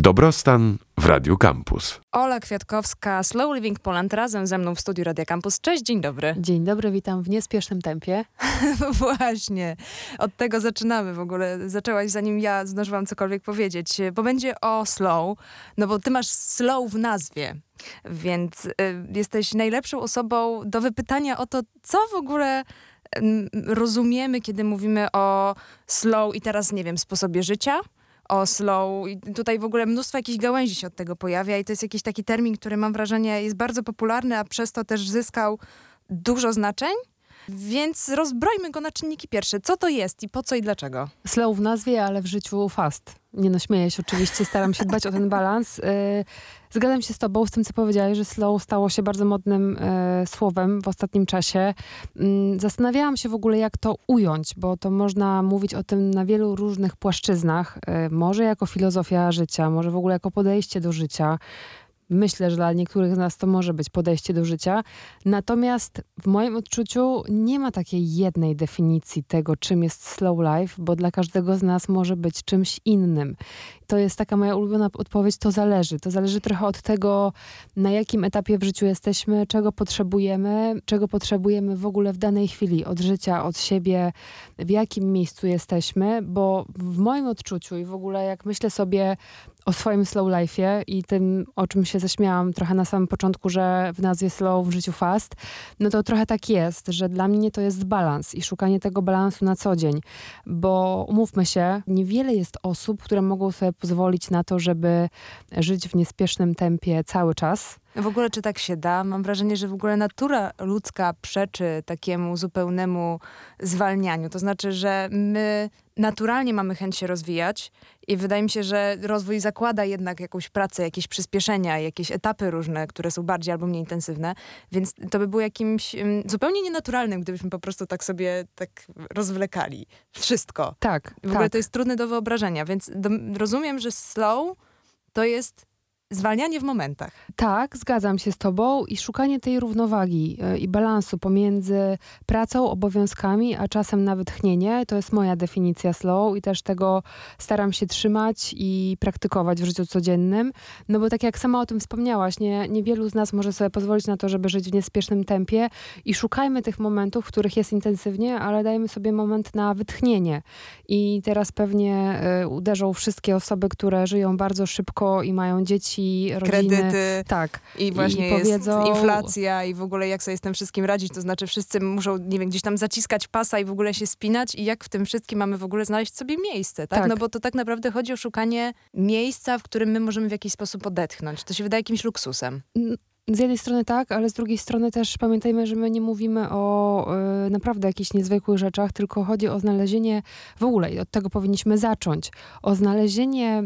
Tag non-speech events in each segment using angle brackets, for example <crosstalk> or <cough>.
Dobrostan w Radiu Campus. Ola Kwiatkowska, Slow Living Poland, razem ze mną w studiu Radia Campus. Cześć, dzień dobry. Dzień dobry, witam w niespiesznym tempie. <laughs> Właśnie, od tego zaczynamy w ogóle. Zaczęłaś zanim ja zdążyłam cokolwiek powiedzieć, bo będzie o slow, no bo ty masz slow w nazwie. Więc y, jesteś najlepszą osobą do wypytania o to, co w ogóle y, rozumiemy, kiedy mówimy o slow i teraz, nie wiem, sposobie życia, o slow i tutaj w ogóle mnóstwo jakichś gałęzi się od tego pojawia i to jest jakiś taki termin, który mam wrażenie jest bardzo popularny, a przez to też zyskał dużo znaczeń. Więc rozbrojmy go na czynniki pierwsze. Co to jest i po co i dlaczego? Slow w nazwie, ale w życiu fast. Nie no, śmieję się oczywiście, staram się dbać o ten balans. Y, zgadzam się z tobą, z tym co powiedziałeś, że slow stało się bardzo modnym y, słowem w ostatnim czasie. Mm, zastanawiałam się w ogóle, jak to ująć, bo to można mówić o tym na wielu różnych płaszczyznach. Y, może jako filozofia życia, może w ogóle jako podejście do życia. Myślę, że dla niektórych z nas to może być podejście do życia. Natomiast w moim odczuciu nie ma takiej jednej definicji tego, czym jest slow life, bo dla każdego z nas może być czymś innym. To jest taka moja ulubiona odpowiedź, to zależy. To zależy trochę od tego, na jakim etapie w życiu jesteśmy, czego potrzebujemy, czego potrzebujemy w ogóle w danej chwili, od życia, od siebie, w jakim miejscu jesteśmy, bo w moim odczuciu i w ogóle jak myślę sobie o swoim slow life'ie i tym, o czym się zaśmiałam trochę na samym początku, że w nazwie slow w życiu fast, no to trochę tak jest, że dla mnie to jest balans i szukanie tego balansu na co dzień, bo umówmy się, niewiele jest osób, które mogą sobie pozwolić na to, żeby żyć w niespiesznym tempie cały czas. W ogóle czy tak się da? Mam wrażenie, że w ogóle natura ludzka przeczy takiemu zupełnemu zwalnianiu. To znaczy, że my naturalnie mamy chęć się rozwijać i wydaje mi się, że rozwój zakłada jednak jakąś pracę, jakieś przyspieszenia, jakieś etapy różne, które są bardziej albo mniej intensywne, więc to by było jakimś um, zupełnie nienaturalnym, gdybyśmy po prostu tak sobie tak rozwlekali wszystko. Tak. W ogóle tak. to jest trudne do wyobrażenia, więc do, rozumiem, że slow to jest zwalnianie w momentach. Tak, zgadzam się z Tobą i szukanie tej równowagi yy, i balansu pomiędzy pracą, obowiązkami, a czasem na wytchnienie. To jest moja definicja slow i też tego staram się trzymać i praktykować w życiu codziennym. No bo tak jak sama o tym wspomniałaś, nie, niewielu z nas może sobie pozwolić na to, żeby żyć w niespiesznym tempie i szukajmy tych momentów, w których jest intensywnie, ale dajmy sobie moment na wytchnienie. I teraz pewnie yy, uderzą wszystkie osoby, które żyją bardzo szybko i mają dzieci dzieci, rodziny. Kredyty. Tak. I właśnie I powiedzą... jest inflacja i w ogóle jak sobie z tym wszystkim radzić, to znaczy wszyscy muszą, nie wiem, gdzieś tam zaciskać pasa i w ogóle się spinać i jak w tym wszystkim mamy w ogóle znaleźć sobie miejsce, tak? tak? No bo to tak naprawdę chodzi o szukanie miejsca, w którym my możemy w jakiś sposób odetchnąć. To się wydaje jakimś luksusem. Z jednej strony tak, ale z drugiej strony też pamiętajmy, że my nie mówimy o y, naprawdę jakichś niezwykłych rzeczach, tylko chodzi o znalezienie w ogóle, i od tego powinniśmy zacząć, o znalezienie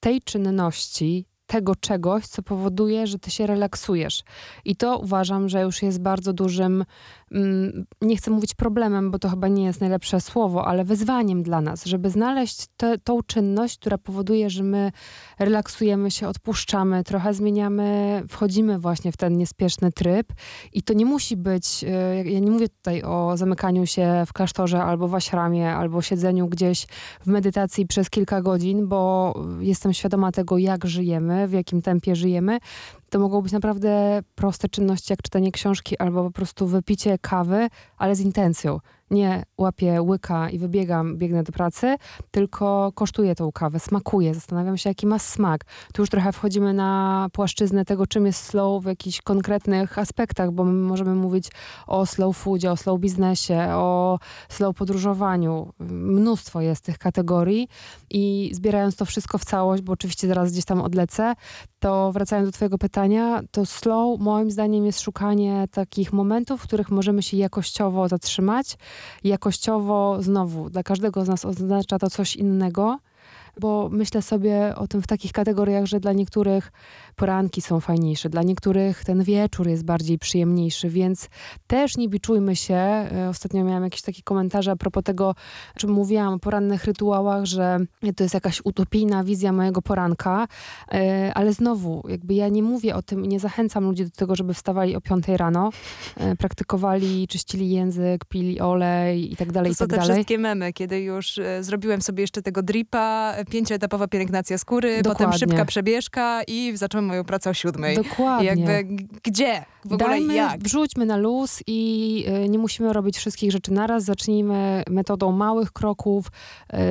tej czynności, tego czegoś, co powoduje, że ty się relaksujesz. I to uważam, że już jest bardzo dużym nie chcę mówić problemem, bo to chyba nie jest najlepsze słowo, ale wyzwaniem dla nas, żeby znaleźć te, tą czynność, która powoduje, że my relaksujemy się, odpuszczamy, trochę zmieniamy, wchodzimy właśnie w ten niespieszny tryb. I to nie musi być, e, ja nie mówię tutaj o zamykaniu się w klasztorze albo w aśramie, albo siedzeniu gdzieś w medytacji przez kilka godzin, bo jestem świadoma tego, jak żyjemy, w jakim tempie żyjemy, to mogą być naprawdę proste czynności, jak czytanie książki albo po prostu wypicie kawy, ale z intencją nie łapię łyka i wybiegam, biegnę do pracy, tylko kosztuję tą kawę, smakuję, zastanawiam się, jaki ma smak. Tu już trochę wchodzimy na płaszczyznę tego, czym jest slow w jakichś konkretnych aspektach, bo my możemy mówić o slow foodzie, o slow biznesie, o slow podróżowaniu. Mnóstwo jest tych kategorii i zbierając to wszystko w całość, bo oczywiście zaraz gdzieś tam odlecę, to wracając do twojego pytania, to slow moim zdaniem jest szukanie takich momentów, w których możemy się jakościowo zatrzymać, jakościowo znowu dla każdego z nas oznacza to coś innego, bo myślę sobie o tym w takich kategoriach, że dla niektórych poranki są fajniejsze, dla niektórych ten wieczór jest bardziej przyjemniejszy, więc też nie biczujmy się. E, ostatnio miałam jakieś takie komentarze a propos tego, o czym mówiłam o porannych rytuałach, że to jest jakaś utopijna wizja mojego poranka, e, ale znowu, jakby ja nie mówię o tym i nie zachęcam ludzi do tego, żeby wstawali o 5 rano, e, praktykowali, czyścili język, pili olej i tak dalej, to i tak dalej. To są te wszystkie memy, kiedy już zrobiłem sobie jeszcze tego dripa, pięcioetapowa pielęgnacja skóry, Dokładnie. potem szybka przebieżka i zacząłem moją pracę o siódmej. Dokładnie. Jakby gdzie? W ogóle Dajmy, jak? wrzućmy na luz i y, nie musimy robić wszystkich rzeczy naraz. Zacznijmy metodą małych kroków,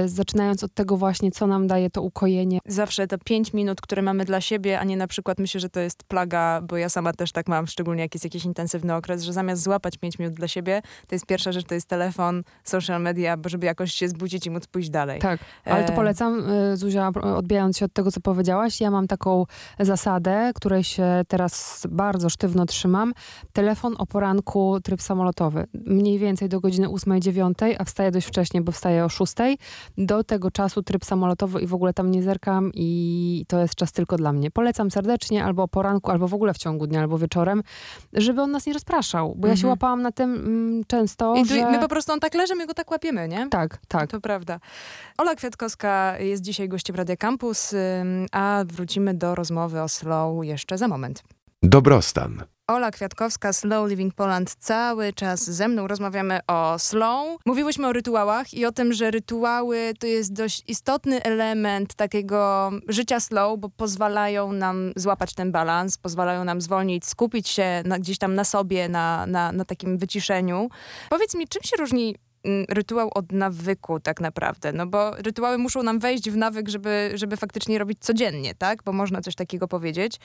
y, zaczynając od tego właśnie, co nam daje to ukojenie. Zawsze te pięć minut, które mamy dla siebie, a nie na przykład myślę, że to jest plaga, bo ja sama też tak mam, szczególnie jak jest jakiś intensywny okres, że zamiast złapać pięć minut dla siebie, to jest pierwsza rzecz, to jest telefon, social media, bo żeby jakoś się zbudzić i móc pójść dalej. Tak, ale to E, polecam, y, Zuzia, odbijając się od tego, co powiedziałaś, ja mam taką zasadę, której się teraz bardzo sztywno trzymam. Telefon o poranku, tryb samolotowy. Mniej więcej do godziny 8-9, a wstaję dość wcześnie, bo wstaję o 6. Do tego czasu tryb samolotowy i w ogóle tam nie zerkam i to jest czas tylko dla mnie. Polecam serdecznie albo o poranku, albo w ogóle w ciągu dnia, albo wieczorem, żeby on nas nie rozpraszał, bo ja się Mhm. łapałam na tym mm, często, I tu, że... my po prostu on tak leży, my go tak łapiemy, nie? Tak, tak. To prawda. Ola Kwiatkowska jest dzisiaj gościem Radia Campus, a wrócimy do rozmowy o slow jeszcze za moment. Dobrostan. Ola Kwiatkowska, Slow Living Poland, cały czas ze mną rozmawiamy o slow. Mówiłyśmy o rytuałach i o tym, że rytuały to jest dość istotny element takiego życia slow, bo pozwalają nam złapać ten balans, pozwalają nam zwolnić, skupić się na, gdzieś tam na sobie, na, na, na takim wyciszeniu. Powiedz mi, czym się różni rytuał od nawyku tak naprawdę? No bo rytuały muszą nam wejść w nawyk, żeby, żeby faktycznie robić codziennie, tak? Bo można coś takiego powiedzieć,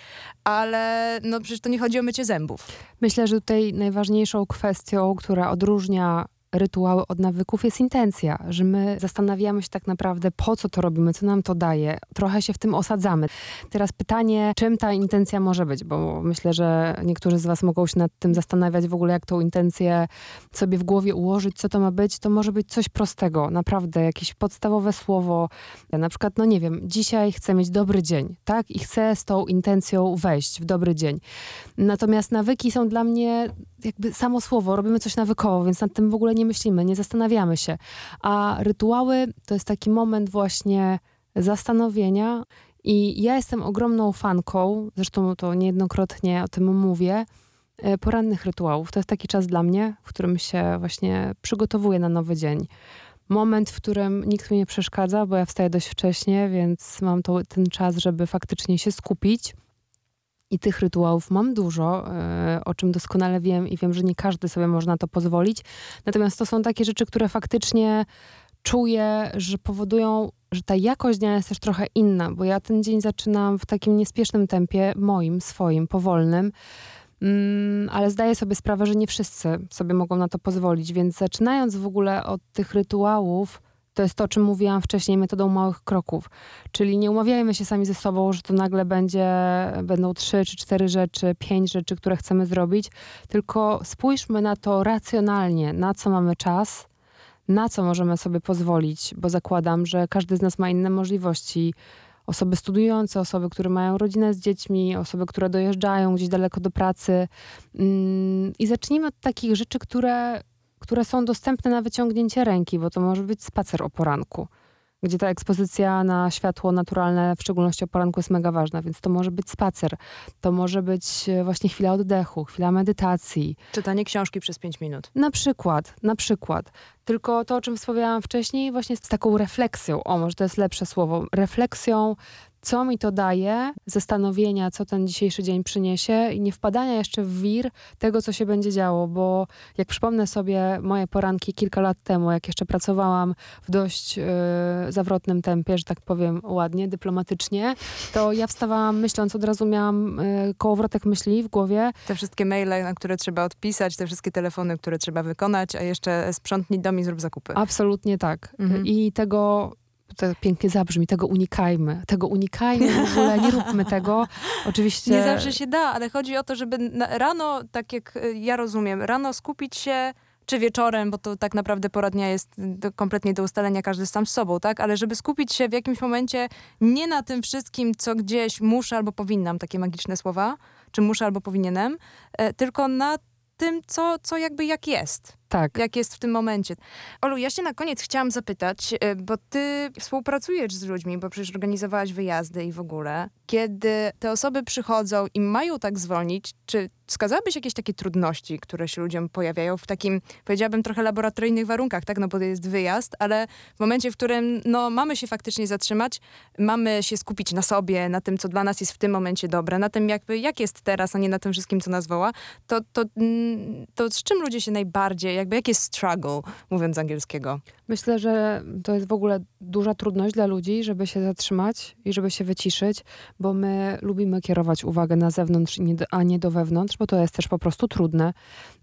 ale no przecież to nie chodzi o mycie zębów. Myślę, że tutaj najważniejszą kwestią, która odróżnia rytuały od nawyków jest intencja, że my zastanawiamy się tak naprawdę, po co to robimy, co nam to daje. Trochę się w tym osadzamy. Teraz pytanie, czym ta intencja może być, bo myślę, że niektórzy z was mogą się nad tym zastanawiać w ogóle, jak tą intencję sobie w głowie ułożyć, co to ma być. To może być coś prostego, naprawdę, jakieś podstawowe słowo. Ja na przykład, no nie wiem, dzisiaj chcę mieć dobry dzień, tak? I chcę z tą intencją wejść w dobry dzień. Natomiast nawyki są dla mnie jakby samo słowo, robimy coś nawykowo, więc nad tym w ogóle nie myślimy, nie zastanawiamy się. A rytuały to jest taki moment właśnie zastanowienia i ja jestem ogromną fanką, zresztą to niejednokrotnie o tym mówię, e, porannych rytuałów. To jest taki czas dla mnie, w którym się właśnie przygotowuję na nowy dzień. Moment, w którym nikt mi nie przeszkadza, bo ja wstaję dość wcześnie, więc mam to, ten czas, żeby faktycznie się skupić. I tych rytuałów mam dużo, e, o czym doskonale wiem i wiem, że nie każdy sobie może na to pozwolić. Natomiast to są takie rzeczy, które faktycznie czuję, że powodują, że ta jakość dnia jest też trochę inna, bo ja ten dzień zaczynam w takim niespiesznym tempie, moim, swoim, powolnym. Mm, ale zdaję sobie sprawę, że nie wszyscy sobie mogą na to pozwolić, więc zaczynając w ogóle od tych rytuałów, to jest to, o czym mówiłam wcześniej, metodą małych kroków. Czyli nie umawiajmy się sami ze sobą, że to nagle będzie, będą trzy czy cztery rzeczy, pięć rzeczy, które chcemy zrobić, tylko spójrzmy na to racjonalnie, na co mamy czas, na co możemy sobie pozwolić, bo zakładam, że każdy z nas ma inne możliwości. Osoby studiujące, osoby, które mają rodzinę z dziećmi, osoby, które dojeżdżają gdzieś daleko do pracy. Mm, I zacznijmy od takich rzeczy, które, które są dostępne na wyciągnięcie ręki, bo to może być spacer o poranku, gdzie ta ekspozycja na światło naturalne, w szczególności o poranku, jest mega ważna, więc to może być spacer, to może być e, właśnie chwila oddechu, chwila medytacji, Czytanie książki przez pięć minut. na przykład, na przykład. Tylko to, o czym wspomniałam wcześniej, właśnie z taką refleksją, o może to jest lepsze słowo, refleksją, co mi to daje, zastanowienia, co ten dzisiejszy dzień przyniesie i nie wpadania jeszcze w wir tego, co się będzie działo, bo jak przypomnę sobie moje poranki kilka lat temu, jak jeszcze pracowałam w dość e, zawrotnym tempie, że tak powiem ładnie, dyplomatycznie, to ja wstawałam myśląc, od razu miałam e, kołowrotek myśli w głowie, Te wszystkie maile, na które trzeba odpisać, te wszystkie telefony, które trzeba wykonać, a jeszcze sprzątnij dom i zrób zakupy. Absolutnie tak. Mhm. I tego, to pięknie zabrzmi, tego unikajmy. Tego unikajmy w ogóle, nie róbmy tego. Oczywiście... Nie zawsze się da, ale chodzi o to, żeby rano, tak jak y, ja rozumiem, rano skupić się, czy wieczorem, bo to tak naprawdę pora dnia jest do, kompletnie do ustalenia każdy sam z sobą, tak? Ale żeby skupić się w jakimś momencie nie na tym wszystkim, co gdzieś muszę albo powinnam, takie magiczne słowa, czy muszę albo powinienem, e, tylko na tym, co, co jakby jak jest. Tak. Jak jest w tym momencie. Olu, ja się na koniec chciałam zapytać, e, bo ty współpracujesz z ludźmi, bo przecież organizowałaś wyjazdy i w ogóle. Kiedy te osoby przychodzą i mają tak zwolnić, czy wskazałabyś jakieś takie trudności, które się ludziom pojawiają w takim, powiedziałabym, trochę laboratoryjnych warunkach, tak? No bo to jest wyjazd, ale w momencie, w którym no, mamy się faktycznie zatrzymać, mamy się skupić na sobie, na tym, co dla nas jest w tym momencie dobre, na tym, jakby, jak jest teraz, a nie na tym wszystkim, co nas woła, to, to, mm, to z czym ludzie się najbardziej, jakby, jaki jest struggle, mówiąc angielskiego? Myślę, że to jest w ogóle duża trudność dla ludzi, żeby się zatrzymać i żeby się wyciszyć, bo my lubimy kierować uwagę na zewnątrz, a nie do wewnątrz, bo to jest też po prostu trudne.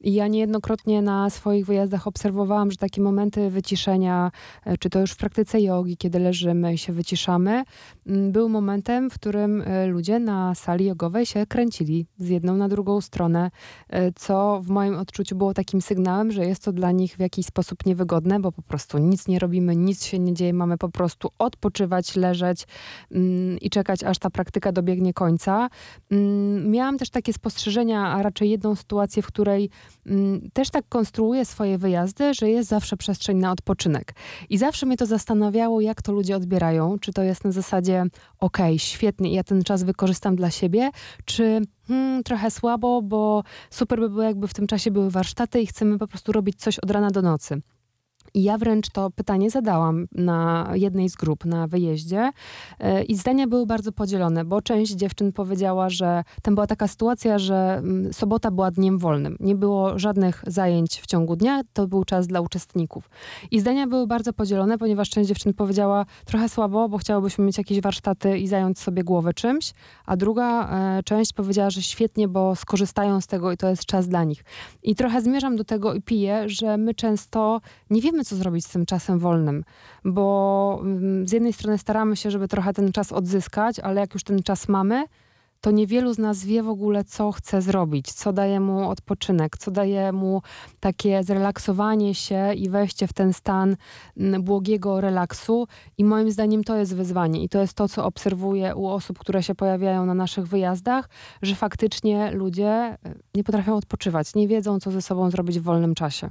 I ja niejednokrotnie na swoich wyjazdach obserwowałam, że takie momenty wyciszenia, e, czy to już w praktyce jogi, kiedy leżymy i się wyciszamy, był momentem, w którym e, ludzie na sali jogowej się kręcili z jedną na drugą stronę, e, co w moim odczuciu było takim sygnałem, że jest to dla nich w jakiś sposób niewygodne, bo po prostu nic nie robimy, nic się nie dzieje, mamy po prostu odpoczywać, leżeć mm, i czekać, aż ta praktyka dobiegnie końca. Mm, miałam też takie spostrzeżenia, a raczej jedną sytuację, w której mm, też tak konstruuję swoje wyjazdy, że jest zawsze przestrzeń na odpoczynek. I zawsze mnie to zastanawiało, jak to ludzie odbierają. Czy to jest na zasadzie, okej, okay, świetnie, ja ten czas wykorzystam dla siebie, czy hmm, trochę słabo, bo super by było, jakby w tym czasie były warsztaty i chcemy po prostu robić coś od rana do nocy. I ja wręcz to pytanie zadałam na jednej z grup na wyjeździe e, i zdania były bardzo podzielone, bo część dziewczyn powiedziała, że tam była taka sytuacja, że mm, sobota była dniem wolnym. Nie było żadnych zajęć w ciągu dnia, to był czas dla uczestników. I zdania były bardzo podzielone, ponieważ część dziewczyn powiedziała trochę słabo, bo chciałobyśmy mieć jakieś warsztaty i zająć sobie głowę czymś, a druga e, część powiedziała, że świetnie, bo skorzystają z tego i to jest czas dla nich. I trochę zmierzam do tego i piję, że my często nie wiemy, co zrobić z tym czasem wolnym, bo mm, z jednej strony staramy się, żeby trochę ten czas odzyskać, ale jak już ten czas mamy, to niewielu z nas wie w ogóle, co chce zrobić, co daje mu odpoczynek, co daje mu takie zrelaksowanie się i wejście w ten stan mm, błogiego relaksu. I moim zdaniem to jest wyzwanie i to jest to, co obserwuję u osób, które się pojawiają na naszych wyjazdach, że faktycznie ludzie e, nie potrafią odpoczywać, nie wiedzą, co ze sobą zrobić w wolnym czasie.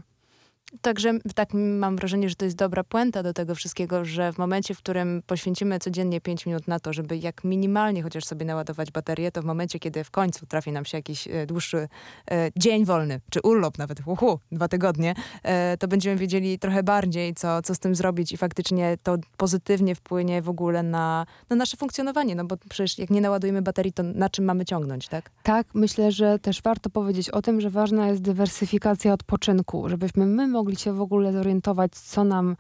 Także tak mam wrażenie, że to jest dobra puenta do tego wszystkiego, że w momencie, w którym poświęcimy codziennie 5 minut na to, żeby jak minimalnie chociaż sobie naładować baterię, to w momencie, kiedy w końcu trafi nam się jakiś e, dłuższy e, dzień wolny, czy urlop nawet, uhu, dwa tygodnie, e, to będziemy wiedzieli trochę bardziej, co, co z tym zrobić i faktycznie to pozytywnie wpłynie w ogóle na, na nasze funkcjonowanie, no bo przecież jak nie naładujemy baterii, to na czym mamy ciągnąć, tak? Tak, myślę, że też warto powiedzieć o tym, że ważna jest dywersyfikacja odpoczynku, żebyśmy my mogli mogli się w ogóle zorientować, co nam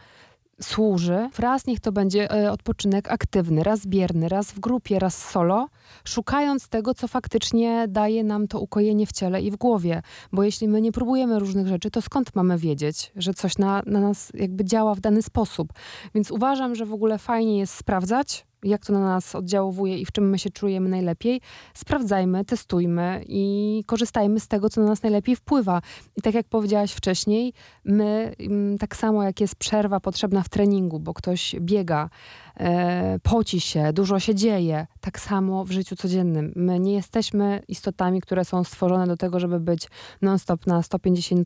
służy. Raz niech to będzie e, odpoczynek aktywny, raz bierny, raz w grupie, raz solo, szukając tego, co faktycznie daje nam to ukojenie w ciele i w głowie. Bo jeśli my nie próbujemy różnych rzeczy, to skąd mamy wiedzieć, że coś na, na nas jakby działa w dany sposób? Więc uważam, że w ogóle fajnie jest sprawdzać, jak to na nas oddziałuje i w czym my się czujemy najlepiej, sprawdzajmy, testujmy i korzystajmy z tego, co na nas najlepiej wpływa. I tak jak powiedziałaś wcześniej, my mm, tak samo jak jest przerwa potrzebna w treningu, bo ktoś biega, e, poci się, dużo się dzieje, tak samo w życiu codziennym. My nie jesteśmy istotami, które są stworzone do tego, żeby być non-stop na 150%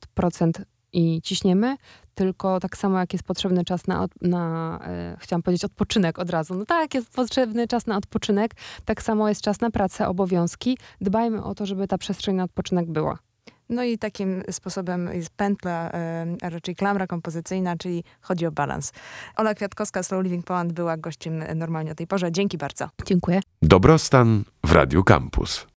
i ciśniemy, tylko tak samo jak jest potrzebny czas na, na e, chciałam powiedzieć odpoczynek od razu. No tak, jest potrzebny czas na odpoczynek, tak samo jest czas na pracę, obowiązki. Dbajmy o to, żeby ta przestrzeń na odpoczynek była. No i takim sposobem jest pętla, e, a raczej klamra kompozycyjna, czyli chodzi o balans. Ola Kwiatkowska, Slow Living Poland była gościem normalnie o tej porze. Dzięki bardzo. Dziękuję. Dobrostan w Radiu Campus.